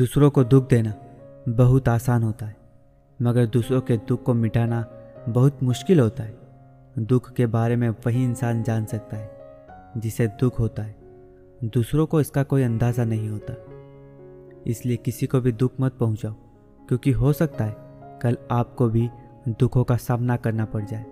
दूसरों को दुख देना बहुत आसान होता है, मगर दूसरों के दुख को मिटाना बहुत मुश्किल होता है। दुख के बारे में वही इंसान जान सकता है जिसे दुख होता है। दूसरों को इसका कोई अंदाज़ा नहीं होता, इसलिए किसी को भी दुख मत पहुंचाओ, क्योंकि हो सकता है कल आपको भी दुखों का सामना करना पड़ जाए।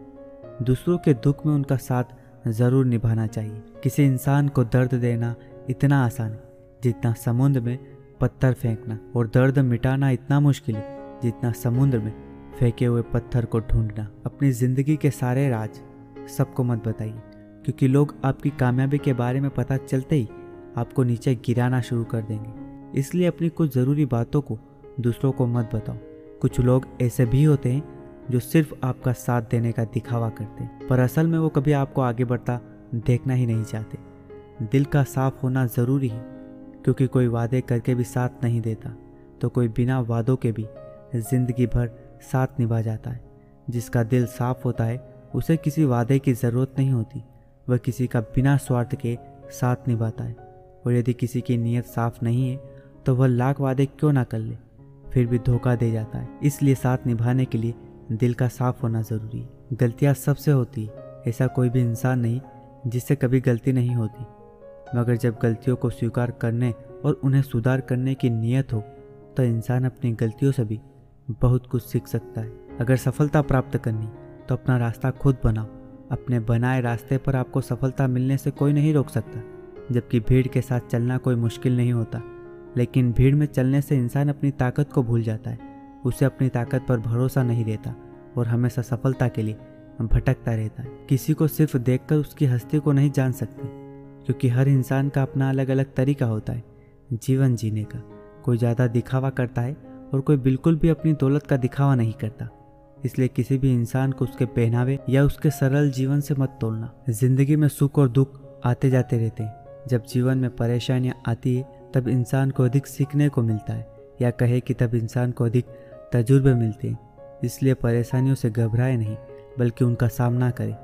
दूसरों के दुख में उनका साथ ज़रूर निभाना चाहिए। किसी इंसान को दर्द देना इतना आसान है जितना समुद्र में पत्थर फेंकना और दर्द मिटाना इतना मुश्किल है, जितना समुद्र में फेंके हुए पत्थर को ढूंढना। अपनी ज़िंदगी के सारे राज, सबको मत बताइए, क्योंकि लोग आपकी कामयाबी के बारे में पता चलते ही आपको नीचे गिराना शुरू कर देंगे। इसलिए अपनी कुछ ज़रूरी बातों को दूसरों को मत बताओ। कुछ लोग ऐसे भी होते हैं जो सिर्फ़ आपका साथ देने का दिखावा करते हैं, पर असल में वो कभी आपको आगे बढ़ता देखना ही नहीं चाहते। दिल का साफ़ होना ज़रूरी है। क्योंकि कोई वादे करके भी साथ नहीं देता तो कोई बिना वादों के भी ज़िंदगी भर साथ निभा जाता है। जिसका दिल साफ़ होता है, उसे किसी वादे की ज़रूरत नहीं होती। वह किसी का बिना स्वार्थ के साथ निभाता है। और यदि किसी की नीयत साफ़ नहीं है तो वह लाख वादे क्यों ना कर ले? फिर भी धोखा दे जाता है। इसलिए साथ निभाने के लिए दिल का साफ़ होना ज़रूरी है। गलतियाँ सबसे होती है। ऐसा कोई भी इंसान नहीं जिससे कभी गलती नहीं होती। मगर जब गलतियों को स्वीकार करने और उन्हें सुधार करने की नीयत हो तो इंसान अपनी गलतियों से भी बहुत कुछ सीख सकता है। अगर सफलता प्राप्त करनी तो अपना रास्ता खुद बनाओ। अपने बनाए रास्ते पर आपको सफलता मिलने से कोई नहीं रोक सकता, जबकि भीड़ के साथ चलना कोई मुश्किल नहीं होता। लेकिन भीड़ में चलने से इंसान अपनी ताकत को भूल जाता है, उसे अपनी ताकत पर भरोसा नहीं देता और हमेशा सफलता के लिए भटकता रहता है। किसी को सिर्फ़ देखकर उसकी हस्ती को नहीं जान सकते। क्योंकि हर इंसान का अपना अलग अलग तरीका होता है, जीवन जीने का। कोई ज़्यादा दिखावा करता है और कोई बिल्कुल भी अपनी दौलत का दिखावा नहीं करता। इसलिए किसी भी इंसान को उसके पहनावे या उसके सरल जीवन से मत तोड़ना ज़िंदगी में सुख और दुख आते जाते रहते हैं। जब जीवन में परेशानियाँ आती है, तब इंसान को अधिक सीखने को मिलता है या कहे कि तब इंसान को अधिक तजुर्बे मिलते हैं। इसलिए परेशानियों से घबराए नहीं, बल्कि उनका सामना करें।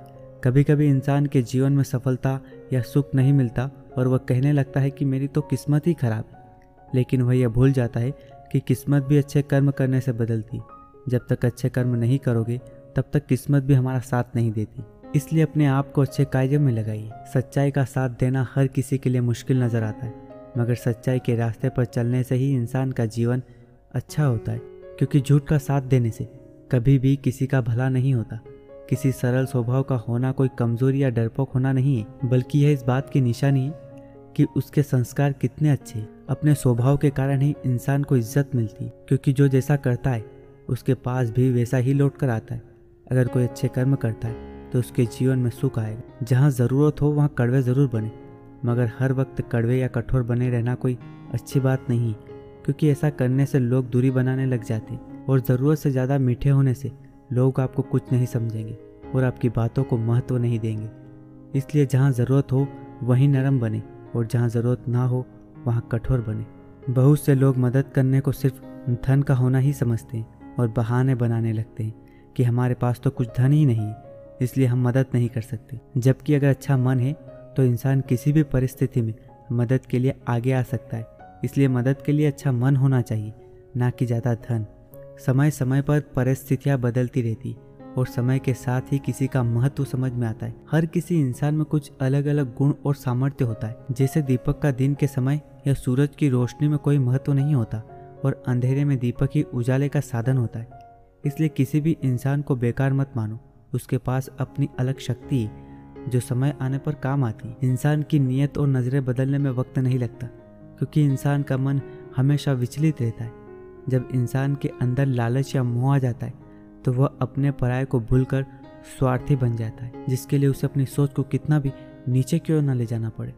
कभी कभी इंसान के जीवन में सफलता या सुख नहीं मिलता और वह कहने लगता है कि मेरी तो किस्मत ही खराब है। लेकिन वह यह भूल जाता है कि किस्मत भी अच्छे कर्म करने से बदलती। जब तक अच्छे कर्म नहीं करोगे, तब तक किस्मत भी हमारा साथ नहीं देती। इसलिए अपने आप को अच्छे कायदे में लगाइए। सच्चाई का साथ देना हर किसी के लिए मुश्किल नज़र आता है। मगर सच्चाई के रास्ते पर चलने से ही इंसान का जीवन अच्छा होता है। क्योंकि झूठ का साथ देने से कभी भी किसी का भला नहीं होता। किसी सरल स्वभाव का होना कोई कमज़ोरी या डरपोक होना नहीं है बल्कि यह इस बात की निशानी है कि उसके संस्कार कितने अच्छे। अपने स्वभाव के कारण ही इंसान को इज़्ज़त मिलती, क्योंकि जो जैसा करता है, उसके पास भी वैसा ही लौट कर आता है। अगर कोई अच्छे कर्म करता है तो उसके जीवन में सुख आएगा। जहाँ ज़रूरत हो, वहाँ कड़वे ज़रूर बने। मगर हर वक्त कड़वे या कठोर बने रहना कोई अच्छी बात नहीं, क्योंकि ऐसा करने से लोग दूरी बनाने लग जाते और ज़रूरत से ज़्यादा मीठे होने से लोग आपको कुछ नहीं समझेंगे और आपकी बातों को महत्व नहीं देंगे। इसलिए जहाँ ज़रूरत हो, वहीं नरम बने और जहाँ ज़रूरत ना हो, वहाँ कठोर बने। बहुत से लोग मदद करने को सिर्फ़ धन का होना ही समझते हैं और बहाने बनाने लगते हैं कि हमारे पास तो कुछ धन ही नहीं इसलिए हम मदद नहीं कर सकते। जबकि अगर अच्छा मन है तो इंसान किसी भी परिस्थिति में मदद के लिए आगे आ सकता है। इसलिए मदद के लिए अच्छा मन होना चाहिए, ना कि ज़्यादा धन। समय समय पर परिस्थितियाँ बदलती रहती और समय के साथ ही किसी का महत्व समझ में आता है। हर किसी इंसान में कुछ अलग अलग गुण और सामर्थ्य होता है। जैसे दीपक का दिन के समय या सूरज की रोशनी में कोई महत्व नहीं होता और अंधेरे में दीपक ही उजाले का साधन होता है। इसलिए किसी भी इंसान को बेकार मत मानो। उसके पास अपनी अलग शक्ति है जो समय आने पर काम आती है। इंसान की नीयत और नज़रें बदलने में वक्त नहीं लगता, क्योंकि इंसान का मन हमेशा विचलित रहता है। जब इंसान के अंदर लालच या मोह आ जाता है तो वह अपने पराये को भूलकर स्वार्थी बन जाता है, जिसके लिए उसे अपनी सोच को कितना भी नीचे क्यों न ले जाना पड़े।